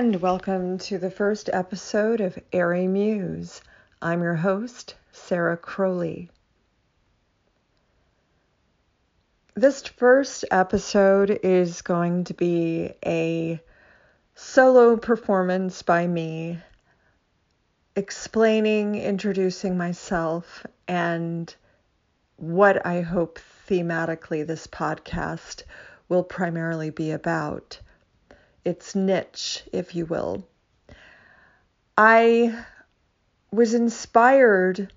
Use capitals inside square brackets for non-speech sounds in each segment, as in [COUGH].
and welcome to the first episode of Airy Muse. I'm your host, Sarah Crowley. This first episode is going to be a solo performance by me, explaining, introducing myself, and what I hope thematically this podcast will primarily be about its niche, if you will. I was inspired,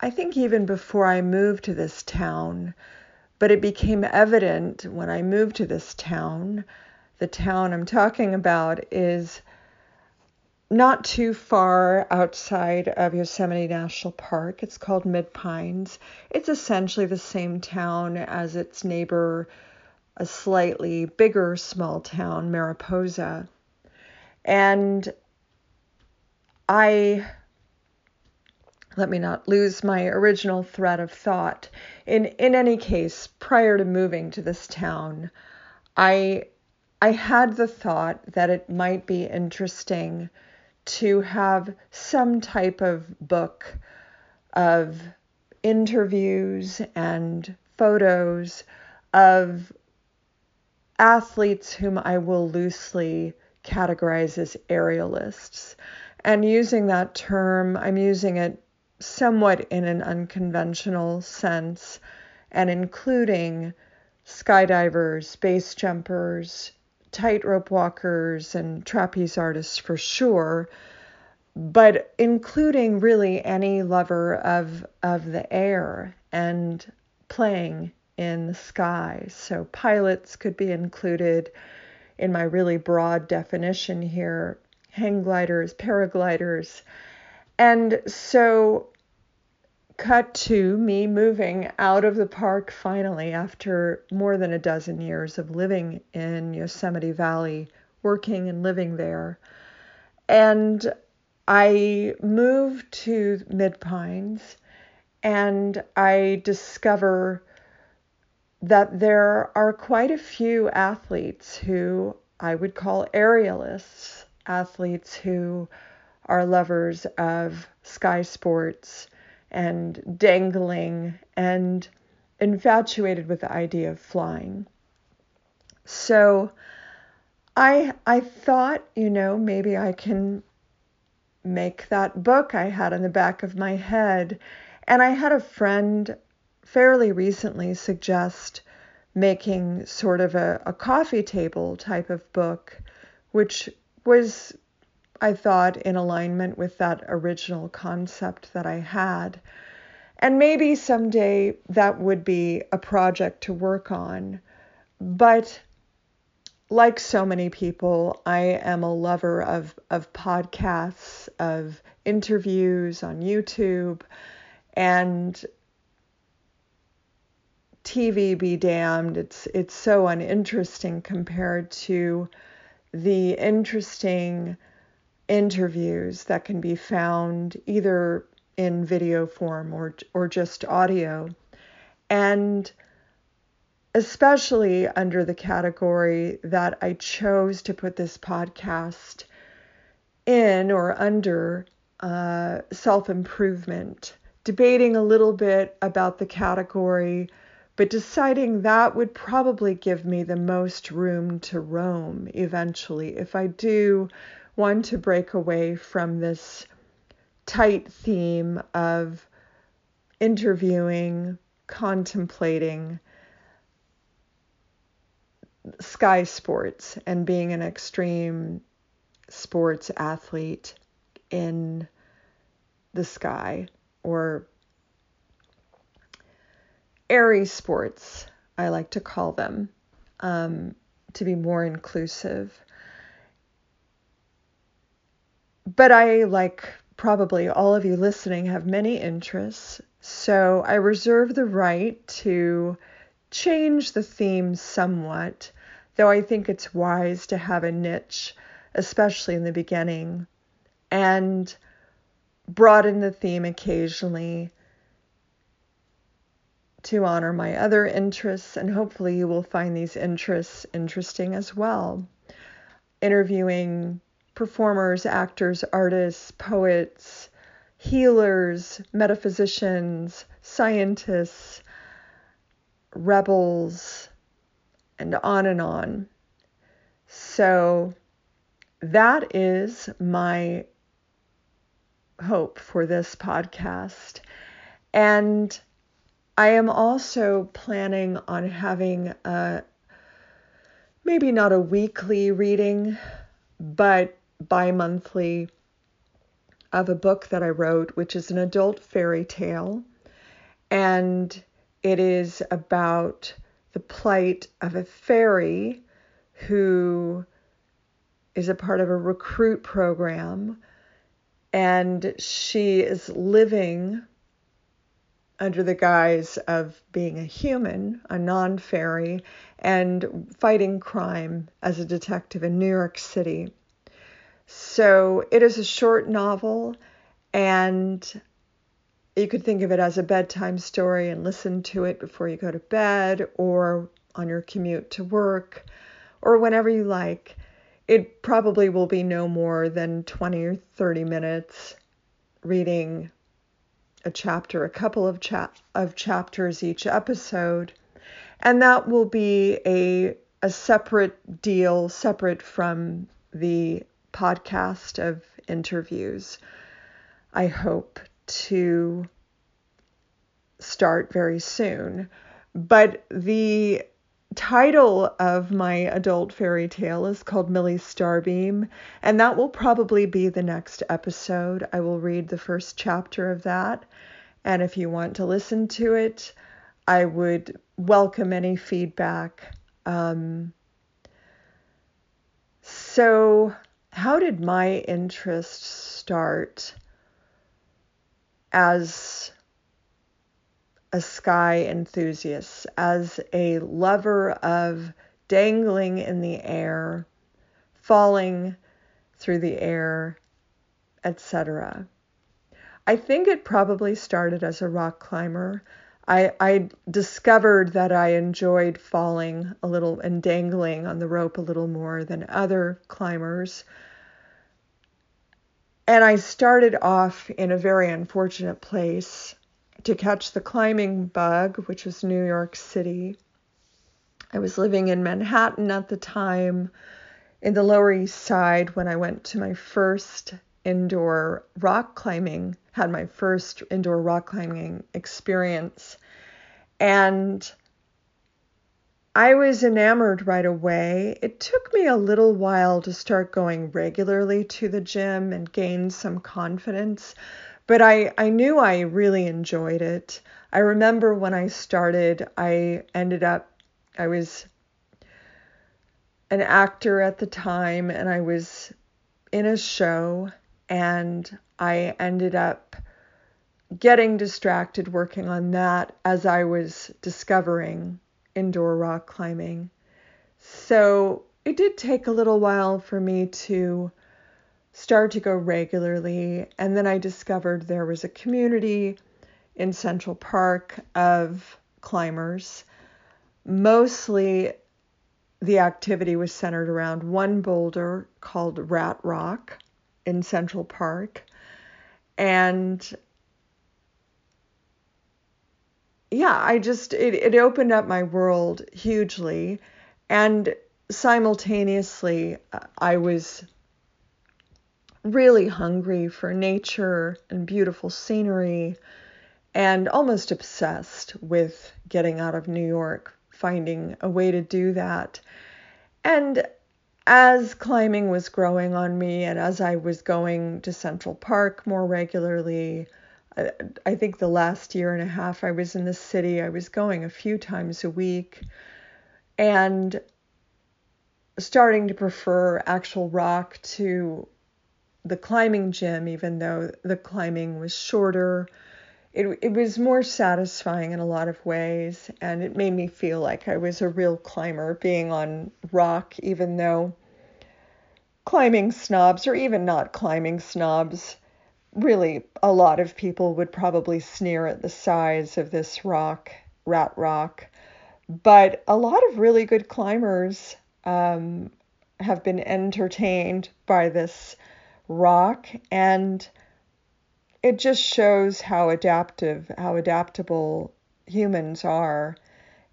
I think, even before I moved to this town, but it became evident when I moved to this town. The town I'm talking about is not too far outside of Yosemite National Park. It's called Mid Pines. It's essentially the same town as its neighbor a slightly bigger small town, Mariposa. And I, let me not lose my original thread of thought. In, in any case, prior to moving to this town, I, I had the thought that it might be interesting to have some type of book of interviews and photos of athletes whom I will loosely categorize as aerialists. And using that term, I'm using it somewhat in an unconventional sense and including skydivers, base jumpers, tightrope walkers, and trapeze artists for sure, but including really any lover of, of the air and playing in the sky. So pilots could be included in my really broad definition here hang gliders, paragliders. And so, cut to me moving out of the park finally after more than a dozen years of living in Yosemite Valley, working and living there. And I moved to Mid Pines and I discover that there are quite a few athletes who I would call aerialists, athletes who are lovers of sky sports and dangling and infatuated with the idea of flying. So I I thought, you know, maybe I can make that book I had in the back of my head. And I had a friend fairly recently suggest making sort of a, a coffee table type of book, which was, I thought, in alignment with that original concept that I had. And maybe someday that would be a project to work on. But like so many people, I am a lover of, of podcasts, of interviews on YouTube, and TV be damned. It's it's so uninteresting compared to the interesting interviews that can be found either in video form or or just audio. And especially under the category that I chose to put this podcast in or under uh, self improvement, debating a little bit about the category but deciding that would probably give me the most room to roam eventually. If I do want to break away from this tight theme of interviewing, contemplating sky sports and being an extreme sports athlete in the sky or airy sports, I like to call them, um, to be more inclusive. But I, like probably all of you listening, have many interests, so I reserve the right to change the theme somewhat, though I think it's wise to have a niche, especially in the beginning, and broaden the theme occasionally to honor my other interests, and hopefully you will find these interests interesting as well. Interviewing performers, actors, artists, poets, healers, metaphysicians, scientists, rebels, and on and on. So that is my hope for this podcast. And I am also planning on having a maybe not a weekly reading, but bi monthly of a book that I wrote, which is an adult fairy tale. And it is about the plight of a fairy who is a part of a recruit program. And she is living under the guise of being a human, a non fairy, and fighting crime as a detective in New York City. So it is a short novel, and you could think of it as a bedtime story and listen to it before you go to bed or on your commute to work or whenever you like. It probably will be no more than 20 or 30 minutes reading a chapter, a couple of, cha- of chapters each episode. And that will be a, a separate deal, separate from the podcast of interviews. I hope to start very soon. But the title of my adult fairy tale is called Millie Starbeam, and that will probably be the next episode. I will read the first chapter of that, and if you want to listen to it, I would welcome any feedback. Um, so, how did my interest start as a sky enthusiast, as a lover of dangling in the air, falling through the air, etc. I think it probably started as a rock climber. I, I discovered that I enjoyed falling a little and dangling on the rope a little more than other climbers. And I started off in a very unfortunate place to catch the climbing bug, which was New York City. I was living in Manhattan at the time, in the Lower East Side, when I went to my first indoor rock climbing, had my first indoor rock climbing experience. And I was enamored right away. It took me a little while to start going regularly to the gym and gain some confidence, but I, I knew I really enjoyed it. I remember when I started, I ended up, I was an actor at the time and I was in a show and I ended up getting distracted working on that as I was discovering indoor rock climbing. So it did take a little while for me to start to go regularly. And then I discovered there was a community in Central Park of climbers. Mostly the activity was centered around one boulder called Rat Rock in Central Park. And yeah, I just, it, it opened up my world hugely. And simultaneously, uh, I was really hungry for nature and beautiful scenery and almost obsessed with getting out of New York, finding a way to do that. And as climbing was growing on me and as I was going to Central Park more regularly, I think the last year and a half I was in the city, I was going a few times a week and starting to prefer actual rock to the climbing gym, even though the climbing was shorter. It, it was more satisfying in a lot of ways, and it made me feel like I was a real climber being on rock, even though climbing snobs, or even not climbing snobs, really a lot of people would probably sneer at the size of this rock Rat Rock. But a lot of really good climbers um, have been entertained by this rock, and it just shows how adaptive, how adaptable humans are.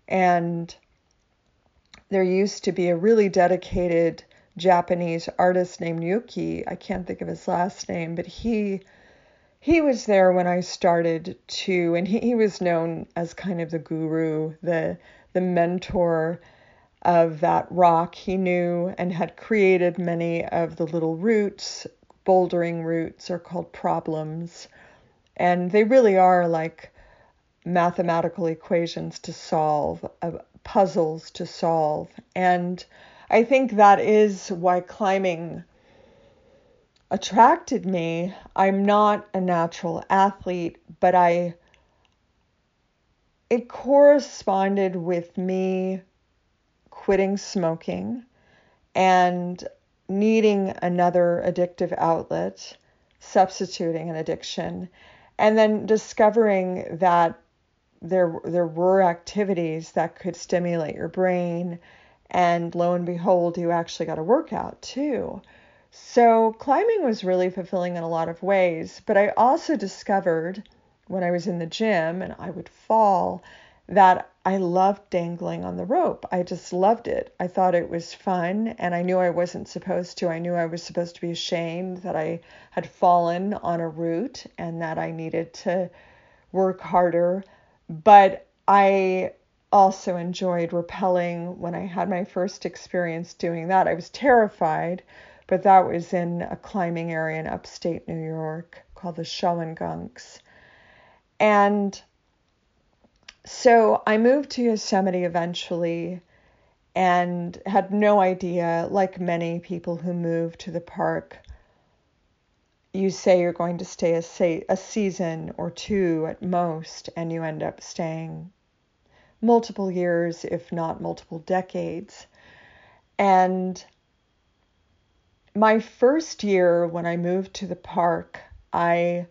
And there used to be a really dedicated Japanese artist named Yuki. I can't think of his last name, but he he was there when I started to, and he, he was known as kind of the guru, the the mentor of that rock. He knew and had created many of the little routes. Bouldering routes are called problems, and they really are like mathematical equations to solve, uh, puzzles to solve. And I think that is why climbing attracted me. I'm not a natural athlete, but I it corresponded with me quitting smoking and needing another addictive outlet, substituting an addiction, and then discovering that there there were activities that could stimulate your brain and lo and behold you actually got a workout too. So climbing was really fulfilling in a lot of ways but i also discovered when i was in the gym and i would fall that i loved dangling on the rope i just loved it i thought it was fun and i knew i wasn't supposed to i knew i was supposed to be ashamed that i had fallen on a route and that i needed to work harder but I also enjoyed rappelling when I had my first experience doing that. I was terrified, but that was in a climbing area in upstate New York called the Shawangunks. And so I moved to Yosemite eventually and had no idea, like many people who move to the park, you say you're going to stay a, say, a season or two at most, and you end up staying multiple years, if not multiple decades. And my first year when I moved to the park, I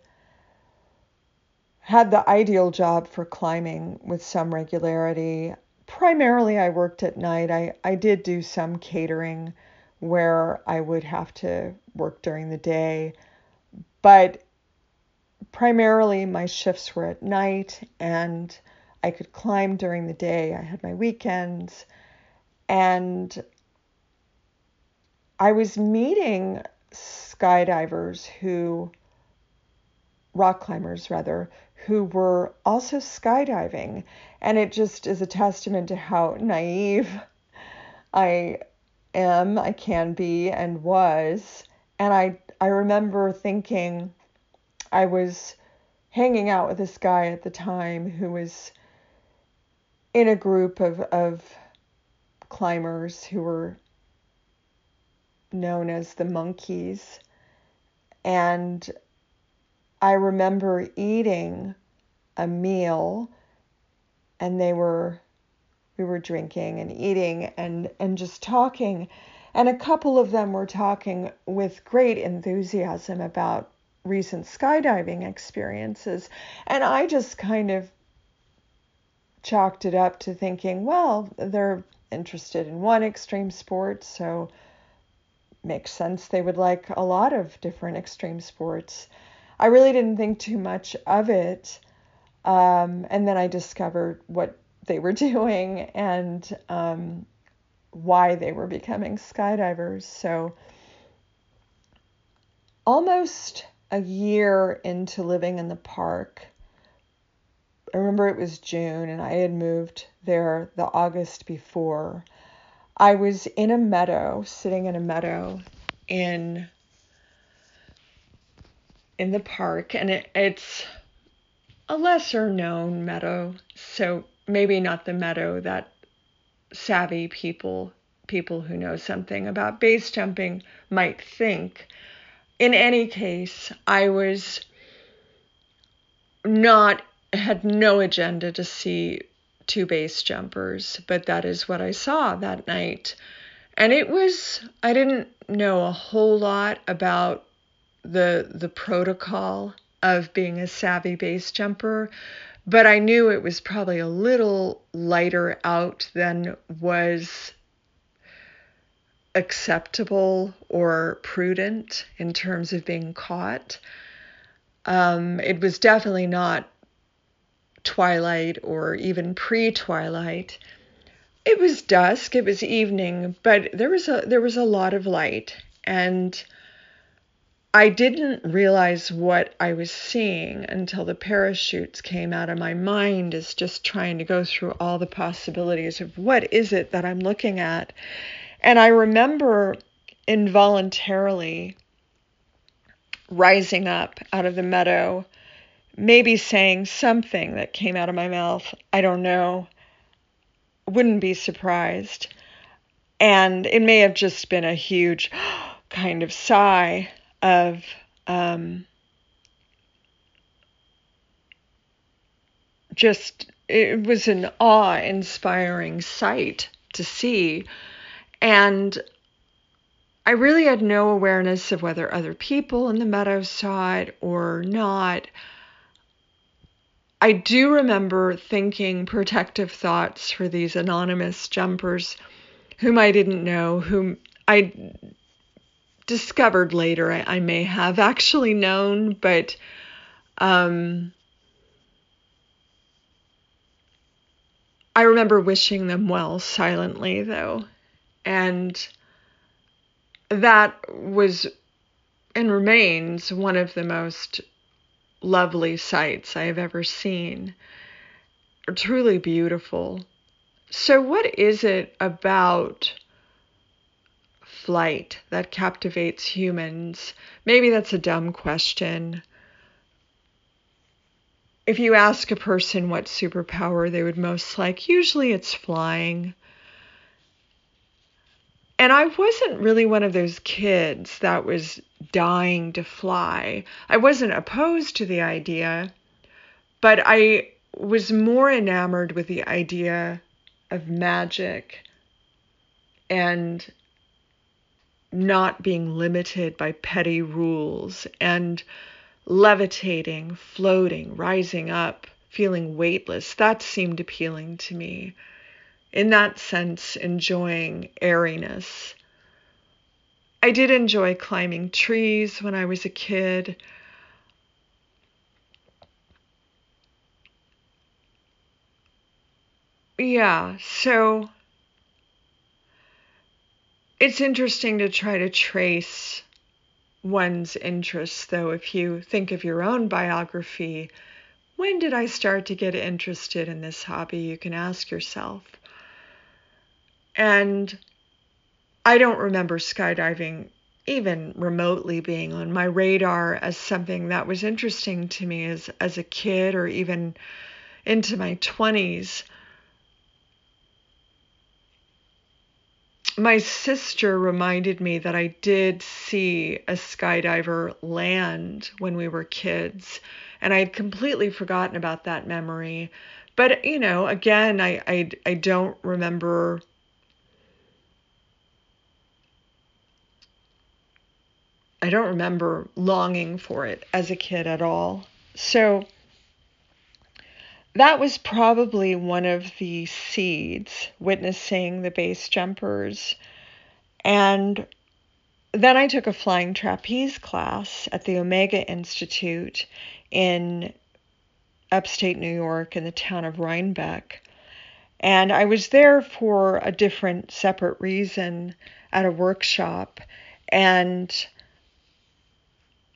had the ideal job for climbing with some regularity. Primarily, I worked at night. I, I did do some catering where I would have to work during the day but primarily, my shifts were at night and I could climb during the day. I had my weekends. And I was meeting skydivers who, rock climbers rather, who were also skydiving. And it just is a testament to how naive I am, I can be, and was. And I I remember thinking I was hanging out with this guy at the time who was in a group of, of climbers who were known as the monkeys. And I remember eating a meal and they were we were drinking and eating and and just talking and a couple of them were talking with great enthusiasm about recent skydiving experiences. And I just kind of chalked it up to thinking, well, they're interested in one extreme sport, so makes sense they would like a lot of different extreme sports. I really didn't think too much of it. Um, and then I discovered what they were [LAUGHS] doing, and um, why they were becoming skydivers. So, almost a year into living in the park, I remember it was June and I had moved there the August before. I was in a meadow, sitting in a meadow in in the park and it, it's a lesser known meadow, so maybe not the meadow that savvy people, people who know something about base jumping, might think. In any case, I was not, had no agenda to see two base jumpers, but that is what I saw that night. And it was, I didn't know a whole lot about the the protocol of being a savvy base jumper, but I knew it was probably a little lighter out than was acceptable or prudent in terms of being caught. Um, it was definitely not twilight or even pre-twilight. It was dusk, it was evening, but there was a there was a lot of light and I didn't realize what I was seeing until the parachutes came out of my mind is just trying to go through all the possibilities of what is it that I'm looking at. And I remember involuntarily rising up out of the meadow, maybe saying something that came out of my mouth. I don't know. Wouldn't be surprised. And it may have just been a huge [GASPS] kind of sigh of um, just it was an awe-inspiring sight to see and I really had no awareness of whether other people in the meadow saw it or not. I do remember thinking protective thoughts for these anonymous jumpers whom I didn't know, whom I discovered later I, I may have actually known, but um, I remember wishing them well silently, though. And that was and remains one of the most lovely sights I have ever seen. Truly beautiful. So, what is it about flight that captivates humans? Maybe that's a dumb question. If you ask a person what superpower they would most like, usually it's flying. And I wasn't really one of those kids that was dying to fly. I wasn't opposed to the idea, but I was more enamored with the idea of magic and not being limited by petty rules and levitating, floating, rising up, feeling weightless. That seemed appealing to me. In that sense, enjoying airiness. I did enjoy climbing trees when I was a kid. Yeah, so it's interesting to try to trace one's interests, though, if you think of your own biography. When did I start to get interested in this hobby? You can ask yourself. And I don't remember skydiving even remotely being on my radar as something that was interesting to me as, as a kid or even into my 20s. My sister reminded me that I did see a skydiver land when we were kids, and I had completely forgotten about that memory. But you know, again, I I, I don't remember. I don't remember longing for it as a kid at all. So that was probably one of the seeds witnessing the base jumpers. And then I took a flying trapeze class at the Omega Institute in upstate New York in the town of Rhinebeck. And I was there for a different, separate reason at a workshop. And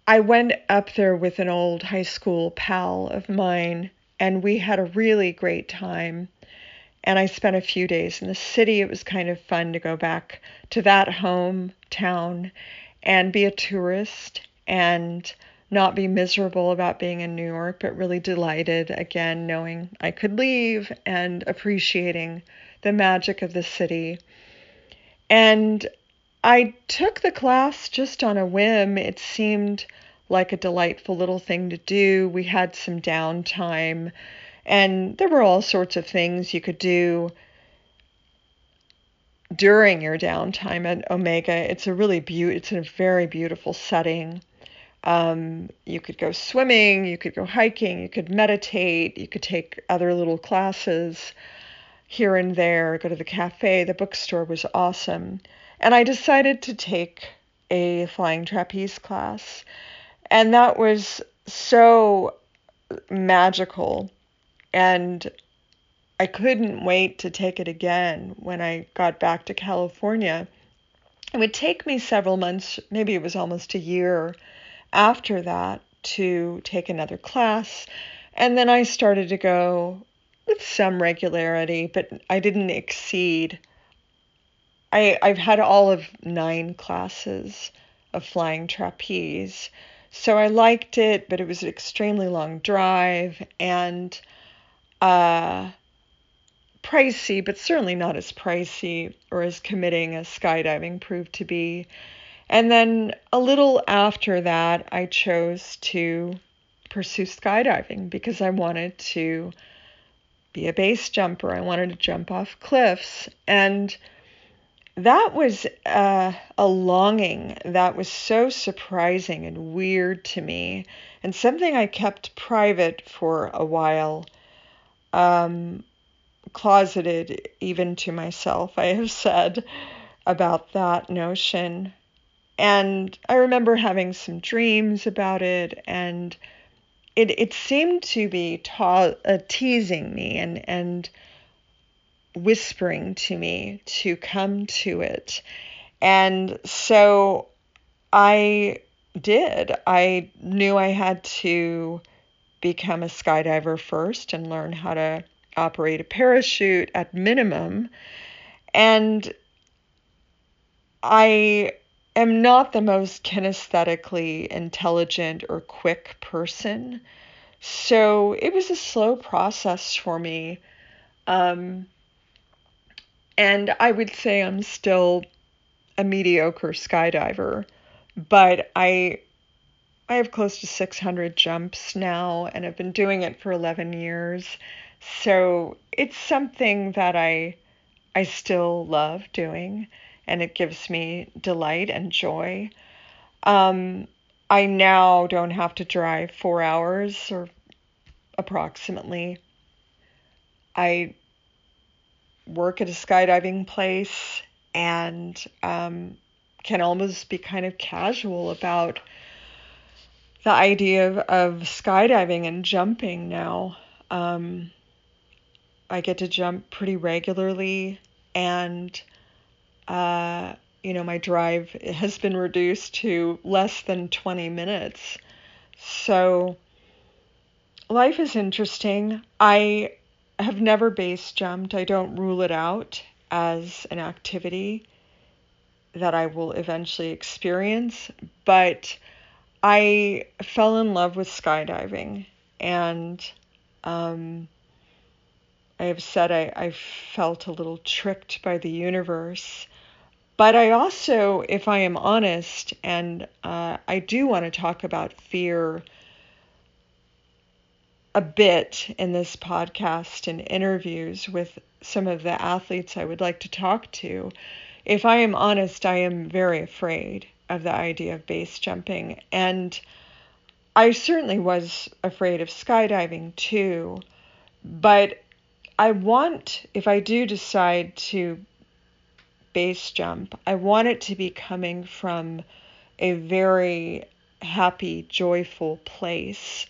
I went up there with an old high school pal of mine and we had a really great time. And I spent a few days in the city. It was kind of fun to go back to that hometown and be a tourist and not be miserable about being in New York, but really delighted again knowing I could leave and appreciating the magic of the city. And I took the class just on a whim. It seemed like a delightful little thing to do. We had some downtime, and there were all sorts of things you could do during your downtime at Omega. It's a really beautiful, it's a very beautiful setting. Um, you could go swimming, you could go hiking, you could meditate, you could take other little classes here and there, go to the cafe. The bookstore was awesome. And I decided to take a flying trapeze class. And that was so magical. And I couldn't wait to take it again when I got back to California. It would take me several months, maybe it was almost a year after that, to take another class. And then I started to go with some regularity, but I didn't exceed. I, I've had all of nine classes of flying trapeze. So I liked it, but it was an extremely long drive and uh, pricey, but certainly not as pricey or as committing as skydiving proved to be. And then a little after that, I chose to pursue skydiving because I wanted to be a base jumper. I wanted to jump off cliffs. And that was uh, a longing that was so surprising and weird to me, and something I kept private for a while, um, closeted even to myself, I have said about that notion. And I remember having some dreams about it, and it, it seemed to be ta- uh, teasing me and, and whispering to me to come to it. And so I did. I knew I had to become a skydiver first and learn how to operate a parachute at minimum. And I am not the most kinesthetically intelligent or quick person. So it was a slow process for me. Um, and I would say I'm still a mediocre skydiver, but I I have close to 600 jumps now and I've been doing it for 11 years. So it's something that I I still love doing and it gives me delight and joy. Um, I now don't have to drive four hours or approximately. I work at a skydiving place and um, can almost be kind of casual about the idea of, of skydiving and jumping now. Um, I get to jump pretty regularly, and uh, you know my drive has been reduced to less than 20 minutes. So life is interesting. I have never base jumped. I don't rule it out as an activity that I will eventually experience, but I fell in love with skydiving and um, I have said I, I felt a little tricked by the universe. But I also, if I am honest, and uh, I do want to talk about fear a bit in this podcast and interviews with some of the athletes I would like to talk to. If I am honest, I am very afraid of the idea of base jumping. And I certainly was afraid of skydiving too. But I want, if I do decide to base jump, I want it to be coming from a very happy, joyful place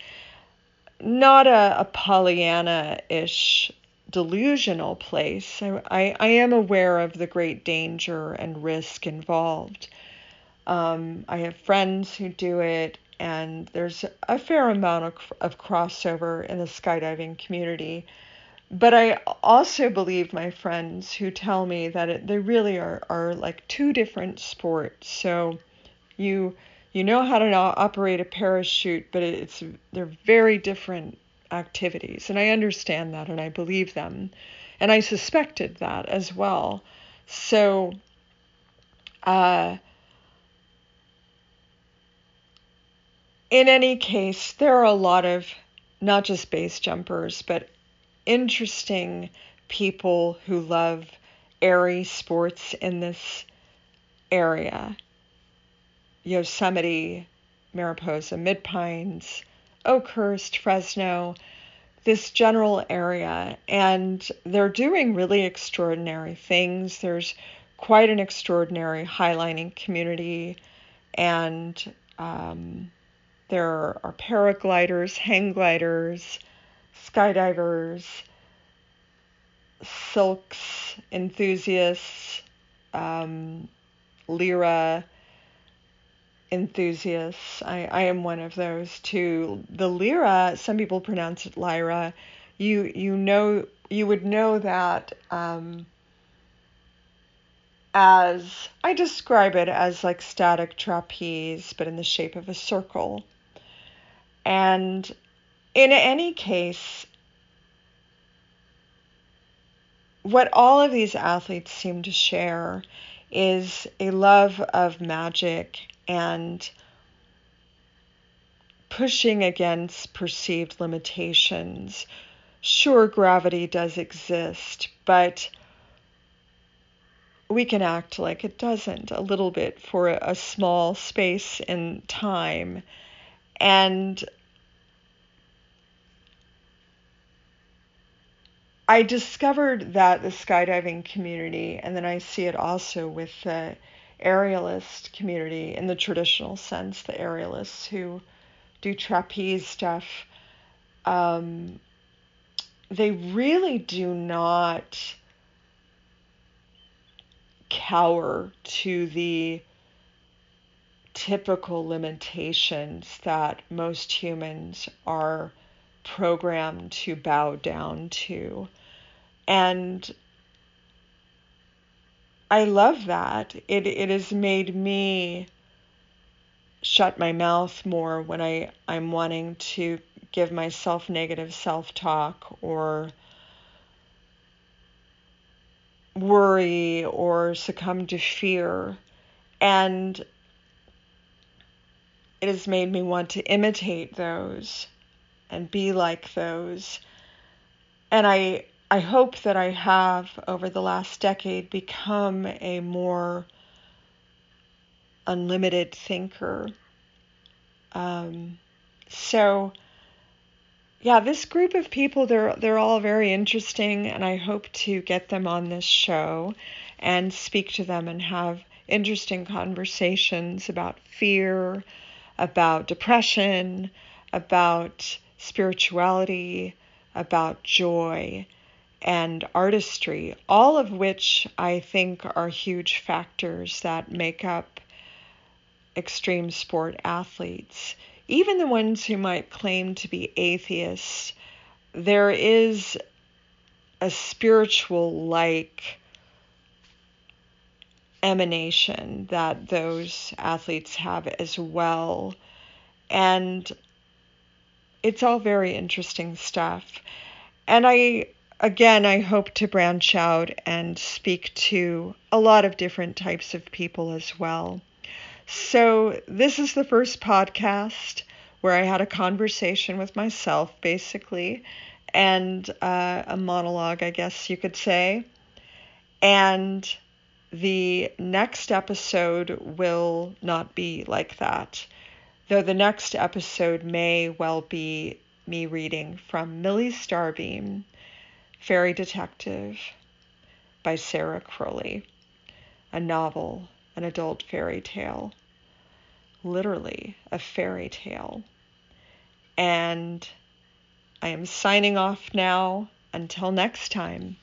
not a, a Pollyanna ish delusional place. I, I, I, am aware of the great danger and risk involved. Um, I have friends who do it, and there's a fair amount of, of crossover in the skydiving community. But I also believe my friends who tell me that it, they really are, are like two different sports. So you you know how to operate a parachute, but it's they're very different activities, and I understand that, and I believe them, and I suspected that as well. So, uh, in any case, there are a lot of not just base jumpers, but interesting people who love airy sports in this area. Yosemite, Mariposa, Mid Pines, Oakhurst, Fresno, this general area. And they're doing really extraordinary things. There's quite an extraordinary highlining community, and um, there are paragliders, hang gliders, skydivers, silks enthusiasts, um, Lyra enthusiasts. I, I am one of those too. The Lyra, some people pronounce it Lyra. You you know you would know that um, as I describe it as like static trapeze, but in the shape of a circle. And in any case, what all of these athletes seem to share is a love of magic and pushing against perceived limitations. Sure, gravity does exist, but we can act like it doesn't a little bit for a, small space in time. And I discovered that the skydiving community, and then I see it also with the aerialist community in the traditional sense, the aerialists who do trapeze stuff, um, they really do not cower to the typical limitations that most humans are programmed to bow down to. And I love that. It it has made me shut my mouth more when I, I'm wanting to give myself negative self talk or worry or succumb to fear. And it has made me want to imitate those and be like those. And I I hope that I have, over the last decade, become a more unlimited thinker. Um, so, yeah, this group of people, they're, they're all very interesting, and I hope to get them on this show and speak to them and have interesting conversations about fear, about depression, about spirituality, about joy and artistry, all of which I think are huge factors that make up extreme sport athletes. Even the ones who might claim to be atheists, there is a spiritual like emanation that those athletes have as well. And it's all very interesting stuff. And I again, I hope to branch out and speak to a lot of different types of people as well. So, this is the first podcast where I had a conversation with myself, basically, and uh, a monologue, I guess you could say. And the next episode will not be like that, though the next episode may well be me reading from Millie Starbeam Fairy Detective by Sarah Crowley, a novel, an adult fairy tale, literally a fairy tale. And I am signing off now. Until next time.